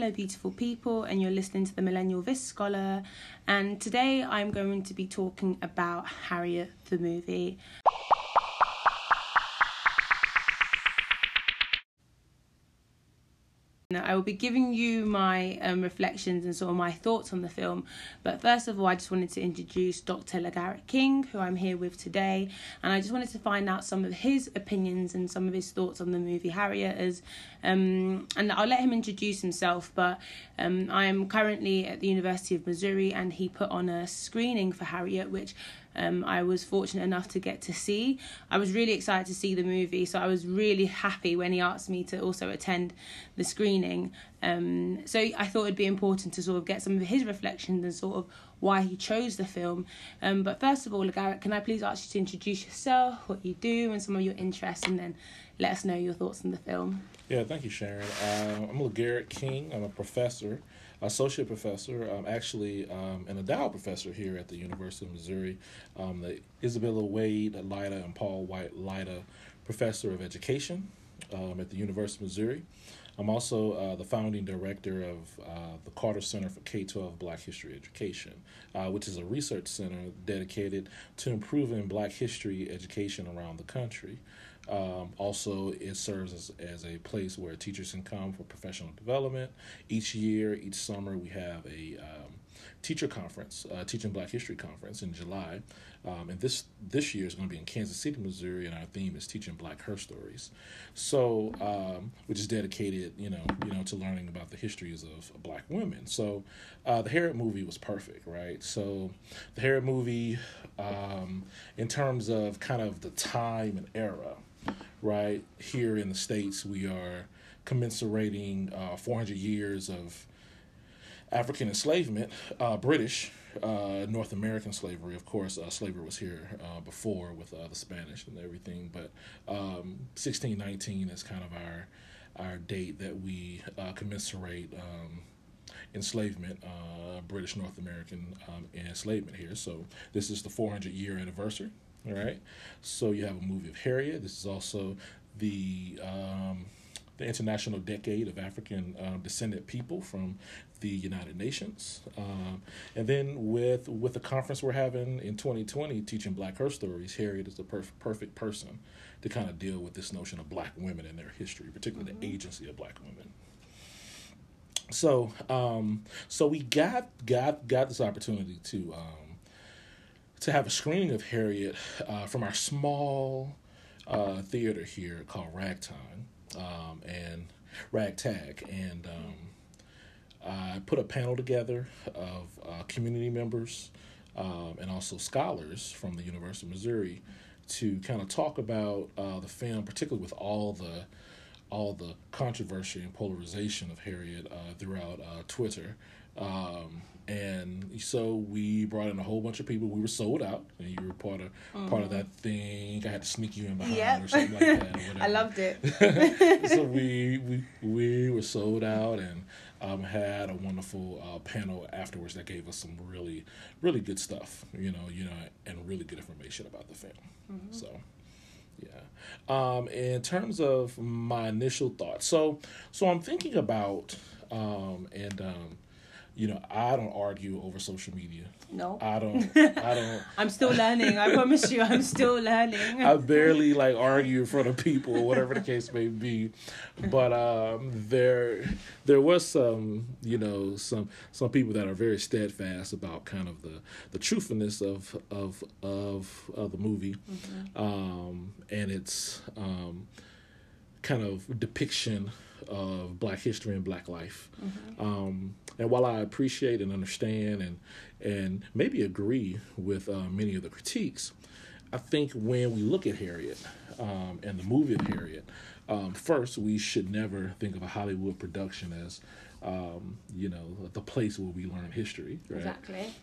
hello, beautiful people, and you're listening to the Millennial Vis Scholar. And today I'm going to be talking about Harriet the movie. I will be giving you my um, reflections and sort of my thoughts on the film. But first of all, I just wanted to introduce Dr. LaGarrett King, who I'm here with today. And I just wanted to find out some of his opinions and some of his thoughts on the movie Harriet. As, um, and I'll let him introduce himself. But um, I am currently at the University of Missouri, and he put on a screening for Harriet, which um, I was fortunate enough to get to see. I was really excited to see the movie, so I was really happy when he asked me to also attend the screening. Um, so I thought it'd be important to sort of get some of his reflections and sort of why he chose the film. Um, but first of all, Garrett, can I please ask you to introduce yourself, what you do, and some of your interests, and then let us know your thoughts on the film. Yeah, thank you, Sharon. Uh, I'm LaGarrett King. I'm a professor associate professor, I'm actually um, an endowed professor here at the University of Missouri, um, the Isabella Wade Lyda and Paul White Lyda Professor of Education um, at the University of Missouri. I'm also uh, the founding director of uh, the Carter Center for K 12 Black History Education, uh, which is a research center dedicated to improving Black history education around the country. Um, also, it serves as, as a place where teachers can come for professional development. Each year, each summer, we have a um, teacher conference, uh, Teaching Black History Conference in July. Um, and this this year is going to be in Kansas City, Missouri, and our theme is teaching Black her stories. So, um, which is dedicated, you know, you know, to learning about the histories of, Black women. So, uh, the Harriet movie was perfect, right? So, the Harriet movie, um, in terms of kind of the time and era, right? Here in the States, we are commensurating uh, 400 years of African enslavement, uh, British, uh, North American slavery. Of course, uh, slavery was here uh, before with uh, the Spanish and everything, but um, 1619 is kind of our our date that we commensurate um, enslavement, British North American um, enslavement here. So this is the 400 year anniversary. All right. So you have a movie of Harriet. This is also the um, the International Decade of African uh, Descendant People from the United Nations, um, and then with with the conference we're having in 2020, teaching Black Her Stories, Harriet is the perf- perfect person to kind of deal with this notion of Black women and their history, particularly mm-hmm. the agency of Black women. So, um, so we got got got this opportunity to um, to have a screening of Harriet uh, from our small uh, theater here called Ragtime um, and Ragtag, and um, I put a panel together of uh, community members um, and also scholars from the University of Missouri to kind of talk about uh, the film, particularly with all the all the controversy and polarization of Harriet uh, throughout uh, Twitter. Um, and so we brought in a whole bunch of people. We were sold out, and you were part of mm-hmm. part of mm-hmm. that thing. I had to sneak you in behind yep. or something like that. I loved it. so we we we were sold out and um, had a wonderful uh, panel afterwards that gave us some really really good stuff. You know, you know, and really good information about the film. Mm-hmm. So. Yeah. Um, in terms of my initial thoughts, so so I'm thinking about um, and um, you know, I don't argue over social media. No. I don't I don't I'm still learning. I promise you I'm still learning. I barely like argue in front of people or whatever the case may be. But um there there was some, you know, some some people that are very steadfast about kind of the the truthfulness of of of, of the movie. Mm-hmm. Um and its um kind of depiction of Black history and Black life. Mm-hmm. Um, and while I appreciate and understand and and maybe agree with uh, many of the critiques, I think when we look at Harriet um, and the movie of Harriet, um, first we should never think of a Hollywood production as um, you know the place where we learn history. Right? Exactly.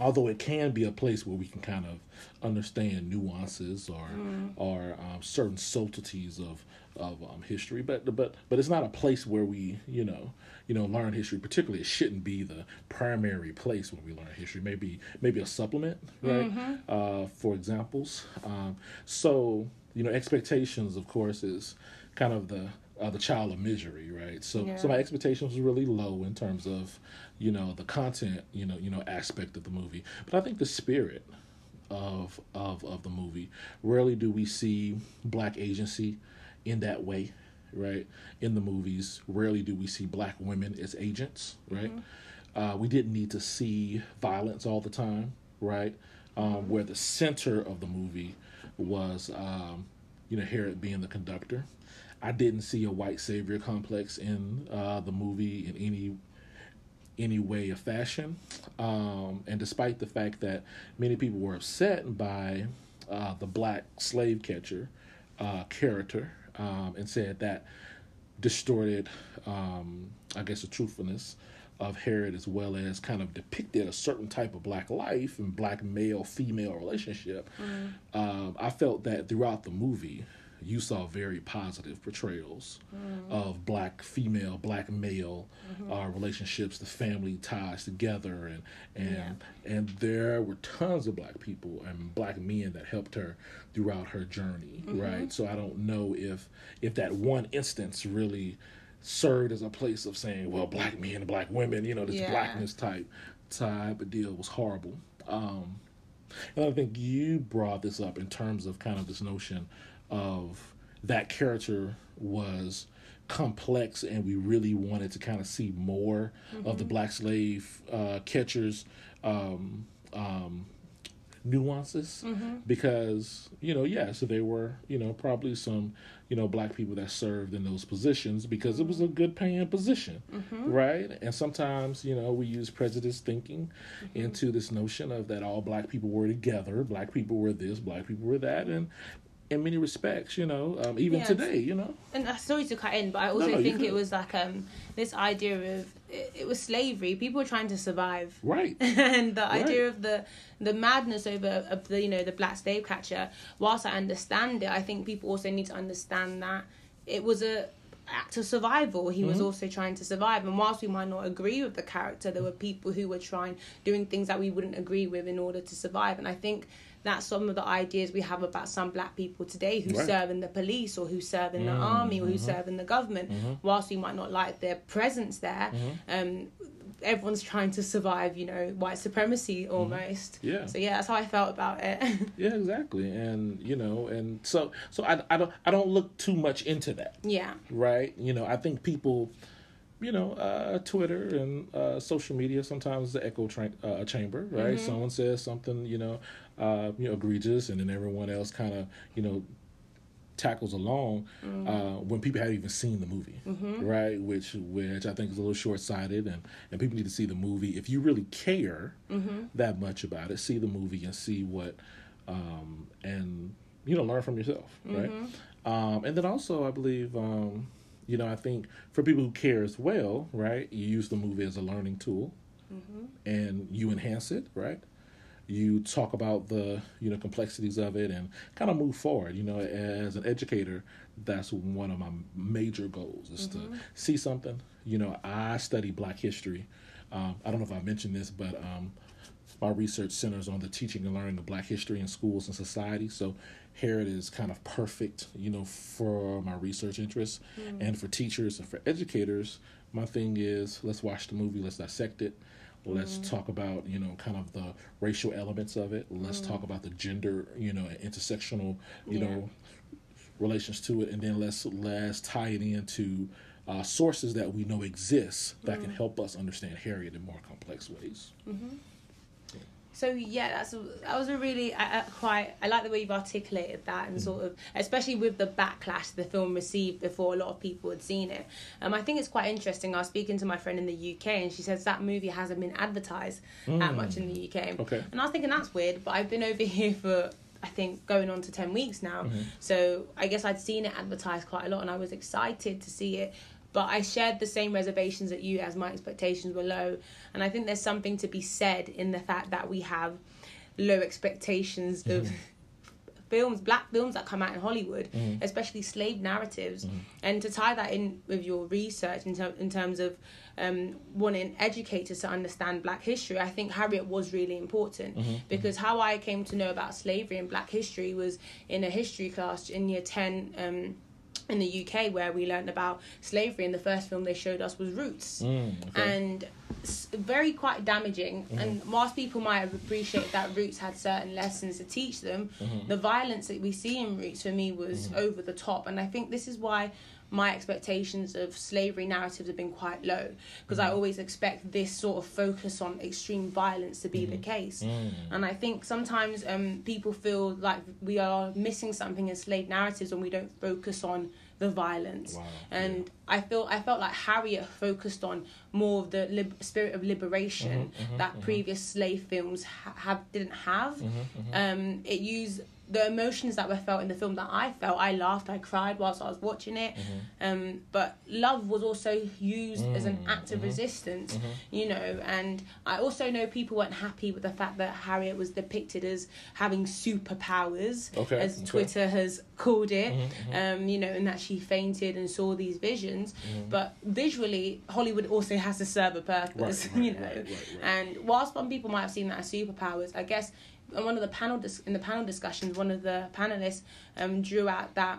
Although it can be a place where we can kind of understand nuances or mm. or um, certain subtleties of of um, history, but but but it's not a place where we you know you know learn history. Particularly, it shouldn't be the primary place when we learn history. Maybe maybe a supplement, right? Mm-hmm. Uh, for examples. Um, so you know, expectations, of course, is kind of the uh, the child of misery, right? So Yeah. so my expectations was really low in terms of you know the content, you know you know aspect of the movie, but I think the spirit of of of the movie. Rarely do we see black agency in that way, right? In the movies, rarely do we see black women as agents, right? Uh, we didn't need to see violence all the time, right? Um, Where the center of the movie was, um, you know, Harriet being the conductor. I didn't see a white savior complex in uh, the movie in any any way or fashion. Um, and despite the fact that many people were upset by uh, the black slave catcher uh, character um, and said that distorted, um, I guess, the truthfulness of Harriet as well as kind of depicted a certain type of black life and black male female relationship. Um, I felt that throughout the movie, you saw very positive portrayals of black female, black male uh, relationships, the family ties together, and and and there were tons of black people and black men that helped her throughout her journey, right? So I don't know if if that one instance really served as a place of saying, well, black men and black women, you know, this Yeah. blackness type type of deal was horrible. Um, and I think you brought this up in terms of kind of this notion of that character was complex and we really wanted to kind of see more of the black slave uh, catchers um, um, nuances. Because you know yeah so there were you know probably some you know black people that served in those positions because it was a good paying position right? And sometimes you know we use prejudice thinking into this notion of that all black people were together black people were this black people were that and in many respects you know um, even today you know and uh, sorry to cut in, but I also no, you think it was like um this idea of it, it was slavery. People were trying to survive, right and the idea of the the madness over of the you know the black slave catcher. Whilst I understand it, I think people also need to understand that it was a act of survival. He was also trying to survive, and whilst we might not agree with the character, there were people who were trying doing things that we wouldn't agree with in order to survive. And I think that's some of the ideas we have about some black people today who Right. serve in the police or who serve in the army or who serve in the government. Whilst we might not like their presence there, um, everyone's trying to survive. You know, white supremacy almost. Yeah. So yeah, that's how I felt about it. yeah exactly and you know and so so I, I don't i don't look too much into that yeah. right? You know, I think people, you know, uh, Twitter and uh, social media sometimes is the echo tra- uh, chamber, right? Someone says something, you know, uh, you know, egregious, and then everyone else kind of, you know, tackles along uh, when people haven't even seen the movie, right? Which which I think is a little short sighted, and and people need to see the movie if you really care that much about it. See the movie and see what, um, and you know, learn from yourself, right? Um, and then also, I believe, um, you know, I think for people who care as well, right? You use the movie as a learning tool, and you enhance it, right? You talk about the you know complexities of it and kind of move forward. You know, as an educator, that's one of my major goals is to see something. You know, I study Black history. Um, I don't know if I mentioned this, but um, my research centers on the teaching and learning of Black history in schools and society. So Harriet is kind of perfect, you know, for my research interests and for teachers and for educators. My thing is let's watch the movie, let's dissect it. Let's mm. talk about, you know, kind of the racial elements of it. Let's mm. talk about the gender, you know, intersectional, you Yeah. know, relations to it, and then let's let's tie it into uh, sources that we know exist that can mm. help us understand Harriet in more complex ways. Mm-hmm. So yeah, that's a, that was a really I, I quite I like the way you've articulated that and mm. sort of especially with the backlash the film received before a lot of people had seen it. Um, I think it's quite interesting. I was speaking to my friend in the UK and she says that movie hasn't been advertised that much in the UK. Mm. Okay. And I was thinking that's weird, but I've been over here for I think going on to 10 weeks now. Mm-hmm. So I guess I'd seen it advertised quite a lot and I was excited to see it. But I shared the same reservations that you as my expectations were low. And I think there's something to be said in the fact that we have low expectations mm-hmm. of films, black films that come out in Hollywood, mm-hmm. especially slave narratives, mm-hmm. and to tie that in with your research in, ter- in terms of um, wanting educators to understand black history, I think Harriet was really important. Because how I came to know about slavery and black history was in a history class in year 10. Um, in the UK where we learned about slavery and the first film they showed us was Roots Mm, okay. and very quite damaging Mm-hmm. and whilst people might have appreciated that Roots had certain lessons to teach them Mm-hmm. the violence that we see in Roots for me was over the top and I think this is why my expectations of slavery narratives have been quite low because Mm-hmm. I always expect this sort of focus on extreme violence to be the case Mm. and I think sometimes um, people feel like we are missing something in slave narratives when we don't focus on the violence. Wow, And I feel I felt like Harriet focused on more of the lib- spirit of liberation Mhm, mhm, that mhm. previous slave films ha- have didn't have. Mhm, mhm. Um, it used the emotions that were felt in the film that I felt. I laughed, I cried whilst I was watching it. Mm-hmm. Um, but love was also used as an Mm, act of mhm, resistance, mhm. you know. And I also know people weren't happy with the fact that Harriet was depicted as having superpowers, Okay, as okay. Twitter has called it. Mhm, mhm. Um, you know, and that she fainted and saw these visions. But visually, Hollywood also has to serve a purpose, Right, right, you know. right. And whilst some people might have seen that as superpowers, I guess in one of the panel dis- in the panel discussions, one of the panelists um, drew out that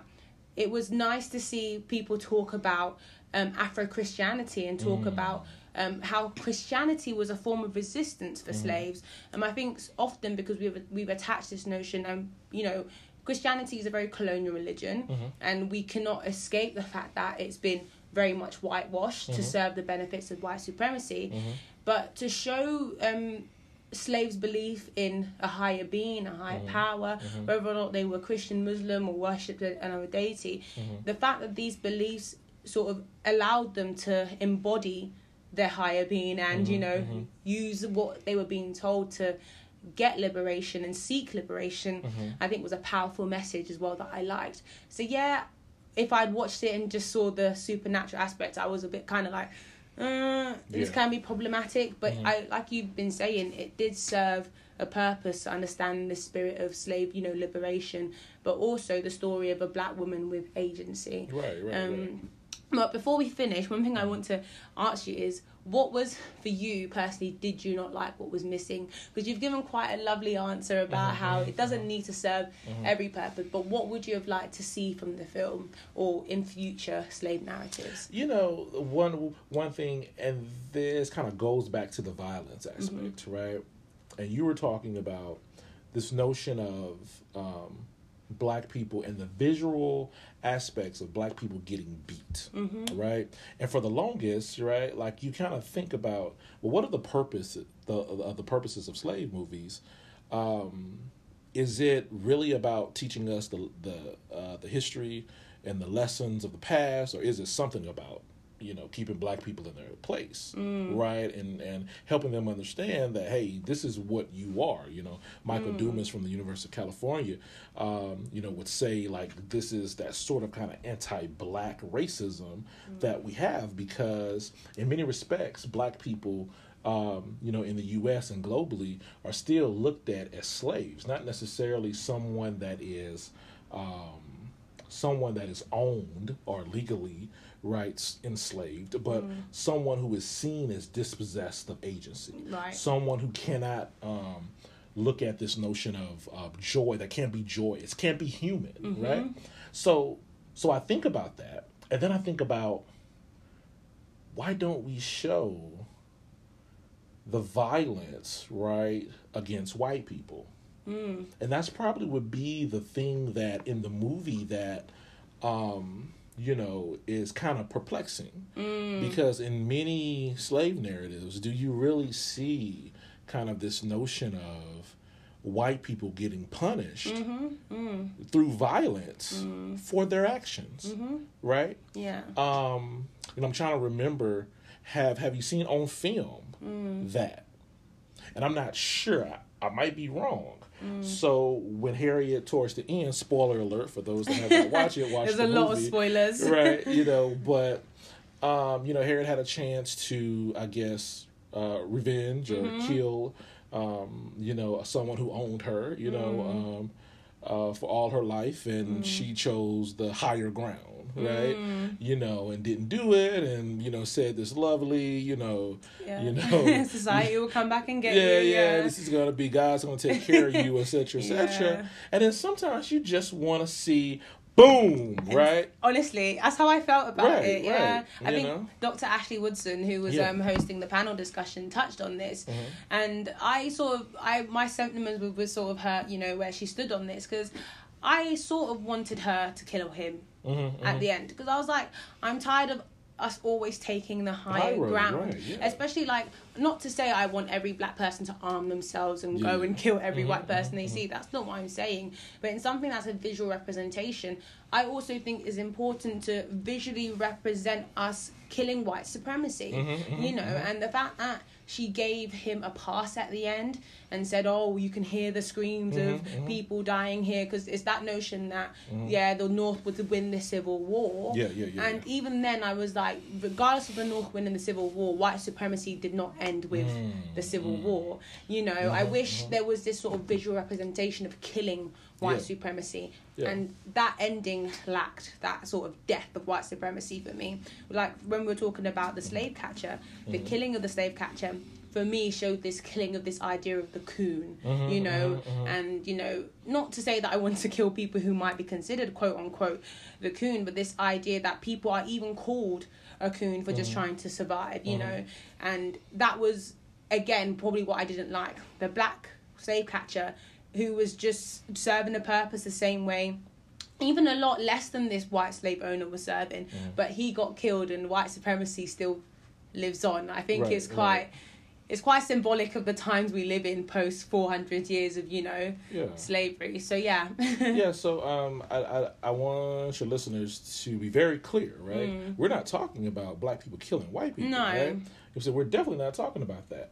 it was nice to see people talk about um, Afro Christianity and talk Mm. about um, how Christianity was a form of resistance for Mm-hmm. slaves. And I think often because we've we've attached this notion, and you know, Christianity is a very colonial religion, Mhm. and we cannot escape the fact that it's been very much whitewashed to Mhm. serve the benefits of white supremacy. Mhm. But to show um, slaves' belief in a higher being, a higher Mhm. power, Mhm. whether or not they were Christian, Muslim, or worshipped another deity, Mhm. the fact that these beliefs sort of allowed them to embody their higher being and, you Mhm, know, mhm. use what they were being told to get liberation and seek liberation, Mhm. I think was a powerful message as well that I liked. So, yeah, if I'd watched it and just saw the supernatural aspect, I was a bit kind of like, uh, this Yeah. can be problematic. But Mhm. I, like you've been saying, it did serve a purpose, to understand the spirit of slave, you know, liberation, but also the story of a black woman with agency. Right, right, Um, right. But before we finish, one thing I want to ask you is, what was for you personally? Did you not like what was missing? Because you've given quite a lovely answer about Mhm, how it doesn't need to serve Mhm. every purpose. But what would you have liked to see from the film or in future slave narratives? You know, one one thing, and this kind of goes back to the violence aspect, right? And you were talking about this notion of um, black people and the visual aspects of black people getting beat, Mm-hmm. right? And for the longest, right, like you kind of think about, well, what are the purpose the uh, the purposes of slave movies? Um, is it really about teaching us the the uh, the history and the lessons of the past, or is it something about you know keeping black people in their place, right, and and helping them understand that hey, this is what you are. You know, Michael Dumas from the University of California, um, you know, would say like this is that sort of kind of anti-black racism that we have because in many respects, black people um, you know, in the U.S. and globally, are still looked at as slaves, not necessarily someone that is um, someone that is owned or legally rights enslaved, but someone who is seen as dispossessed of agency, Right. someone who cannot um, look at this notion of joy that can't be joyous, can't be human, right? So, so I think about that, and then I think about why don't we show the violence right against white people Mm. and that's probably would be the thing that in the movie that um you know is kind of perplexing Mm. because in many slave narratives do you really see kind of this notion of white people getting punished Mm-hmm. Mm. through violence Mm. for their actions Mm-hmm. right Yeah. um and i'm trying to remember have have you seen on film Mm. that and i'm not sure i, might be wrong Mm. so when harriet towards the end spoiler alert for those that haven't watched it watch it. There's the a lot of spoilers. right you know but um you know harriet had a chance to i guess uh revenge or Mhm. kill um you know someone who owned her you know Mm. um uh for all her life and Mm. she chose the higher ground right Mm. you know and didn't do it and you know said this lovely you know Yeah. you know Society will come back and get yeah, you. yeah, Yeah. this is gonna be God's gonna take care of you, etc., etc. Yeah. And then sometimes you just want to see boom, right? Honestly, that's how I felt about Right, it. Yeah, right, I you think know? Dr. Ashley Woodson, who was Yeah. um, hosting the panel discussion, touched on this, Mm-hmm. and I sort of, I my sentiments were, was sort of her, you know, where she stood on this because I sort of wanted her to kill him Mm-hmm, at the end because I was like, I'm tired of us always taking the higher high road, ground, right, yeah. especially like not to say I want every black person to arm themselves and go and kill every Mhm, white person mhm, they see. That's not what I'm saying. But in something that's a visual representation, I also think is important to visually represent us killing white supremacy. You know, and the fact that she gave him a pass at the end and said, "Oh, you can hear the screams of Mhm, mhm. people dying here," because it's that notion that Mhm. yeah, the North would win the Civil War. Yeah, yeah, yeah, And yeah. even then, I was like, regardless of the North winning the Civil War, white supremacy did not end with Mm, the Civil mm. War. You know, I Mhm, wish mhm. there was this sort of visual representation of killing white Yeah. supremacy, Yeah. and that ending lacked that sort of death of white supremacy for me. Like when we were talking about the slave catcher, the Mhm. killing of the slave catcher. For me, showed this killing of this idea of the coon, Mhm, you know, mhm, mhm. and you know, not to say that I want to kill people who might be considered quote unquote the coon, but this idea that people are even called a coon for just Mhm. trying to survive, you Mhm. know, and that was again probably what I didn't like. The black slave catcher who was just serving a purpose the same way. Even a lot less than this white slave owner was serving, Mhm. but he got killed and white supremacy still lives on. I think Right, it's right. quite it's quite symbolic of the times we live in post 400 years of, you know, Yeah. slavery. So yeah. yeah, so um, I, I I want your listeners to be very clear, right? Mm. We're not talking about black people killing white people, No. right? So we're definitely not talking about that.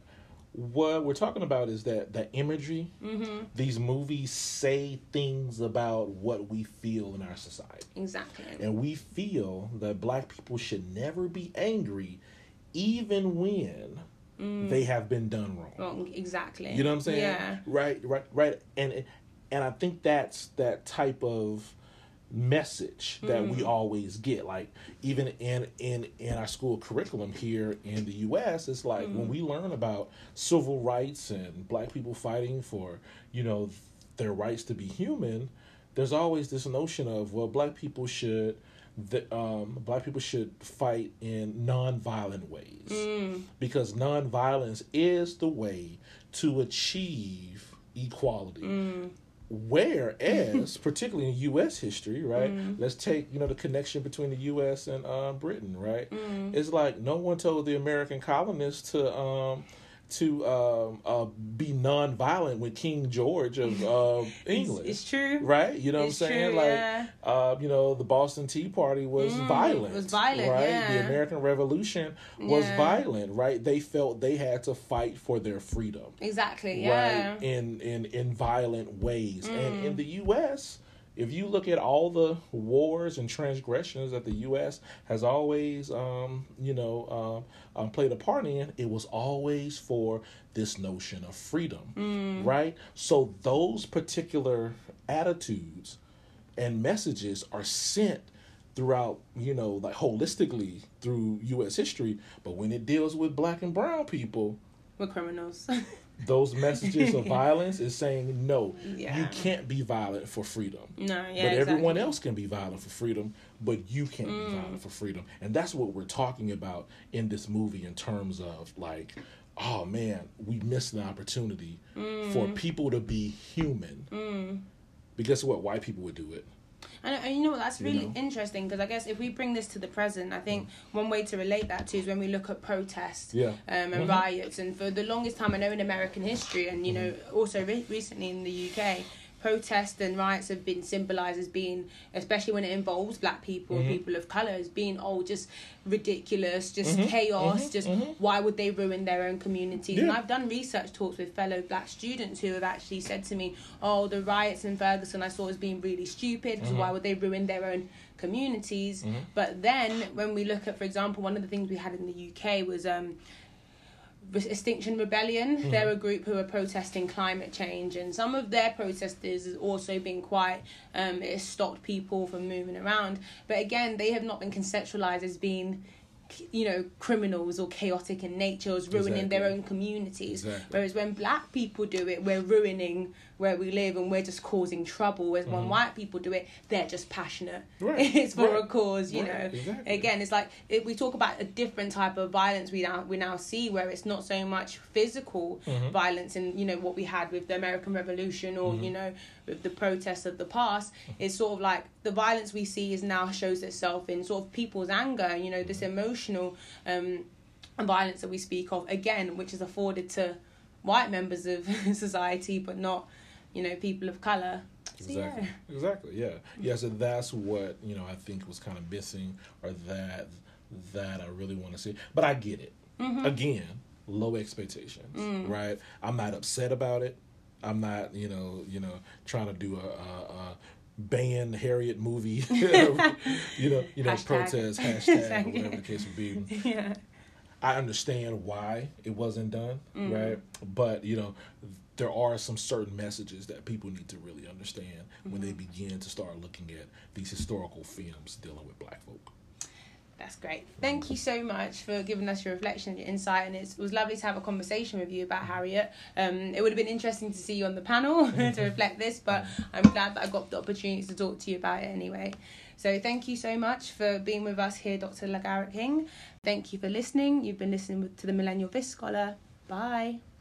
What we're talking about is that the imagery. Mhm. These movies say things about what we feel in our society, Exactly. and we feel that black people should never be angry, even when they have been done wrong. Wrong. Exactly. You know what I'm saying? Yeah. Right, right, right. And and I think that's that type of message that Mm. we always get. Like even in in in our school curriculum here in the U.S., it's like Mm. when we learn about civil rights and black people fighting for you know their rights to be human. There's always this notion of well, black people should. The, um, black people should fight in non-violent ways Mm. because nonviolence is the way to achieve equality. Mm. Whereas, particularly in U.S. history, right? Mm. Let's take you know the connection between the U.S. and uh, Britain, right? Mm. It's like no one told the American colonists to um, to um, uh, be nonviolent with King George of uh, England. it's true. Right, you know It's what I'm saying? true, like, yeah. uh, you know, the Boston Tea Party was Mm, violent. was violent, right? yeah. The American Revolution was Yeah. violent, right? They felt they had to fight for their freedom, Exactly. Yeah. right? In in in violent ways, and Mm. in the U.S. If you look at all the wars and transgressions that the U.S. has always, um, you know, um, um, played a part in, it was always for this notion of freedom, Mm. right? So those particular attitudes and messages are sent throughout, you know, like holistically through U.S. history. But when it deals with black and brown people, We're criminals. those messages of violence is saying no, Yeah. you can't be violent for freedom. no. Yeah. but everyone exactly. else can be violent for freedom, but you can't Mm. be violent for freedom. And that's what we're talking about in this movie in terms of like, oh man, we missed an opportunity for Mm. people to be human. Because what white people would do it. And, and you know what? That's You really know? interesting because I guess if we bring this to the present, I think one way to relate that to is when we look at protests Yeah. um, and Mhm. riots. And for the longest time, I know in American history, and you know also re- recently in the UK, protests and riots have been symbolized as being, especially when it involves black people and Mhm. people of color, as being oh just ridiculous, just Mhm, chaos, mhm, just mhm. why would they ruin their own communities? And I've done research talks with fellow black students who have actually said to me, "Oh, the riots in Ferguson I saw as being really stupid. Mhm. why would they ruin their own communities?" Mhm. But then when we look at, for example, one of the things we had in the UK was um, Extinction Rebellion. Mhm. They're a group who are protesting climate change, and some of their protesters has also been quite. Um, it has stopped people from moving around, but again, they have not been conceptualized as being you know criminals or chaotic in nature, is ruining their own communities. Exactly. Whereas when black people do it, we're ruining where we live and we're just causing trouble. Whereas when white people do it, they're just passionate. Mm-hmm. Right, It's for a cause, you right, know. exactly. Again, it's like if we talk about a different type of violence we now we now see where it's not so much physical Mm-hmm. violence and you know what we had with the American Revolution or Mm-hmm. you know with the protests of the past. It's sort of like the violence we see is now shows itself in sort of people's anger. You know this Mm-hmm. emotional um, violence that we speak of again, which is afforded to white members of society, but not you know people of color. So, Exactly. yeah. Exactly. Yeah. Yeah. So that's what you know. I think was kind of missing, or that that I really want to see. But I get it. Mm-hmm. Again, low expectations. Mm. Right. I'm not upset about it. I'm not. You know. You know. Trying to do a. a, a ban Harriet movie, you know, you know, Hashtag. protest hashtag, or whatever the case would be. yeah. I understand why it wasn't done, Mm. right? But you know, there are some certain messages that people need to really understand when they Mm-hmm. begin to start looking at these historical films dealing with black folk. That's great. Thank you so much for giving us your reflection and your insight. And it was lovely to have a conversation with you about Harriet. Um, it would have been interesting to see you on the panel to reflect this, but I'm glad that I got the opportunity to talk to you about it anyway. So thank you so much for being with us here, Dr. LaGarrett King. Thank you for listening. You've been listening to the Millennial Vis Scholar. Bye.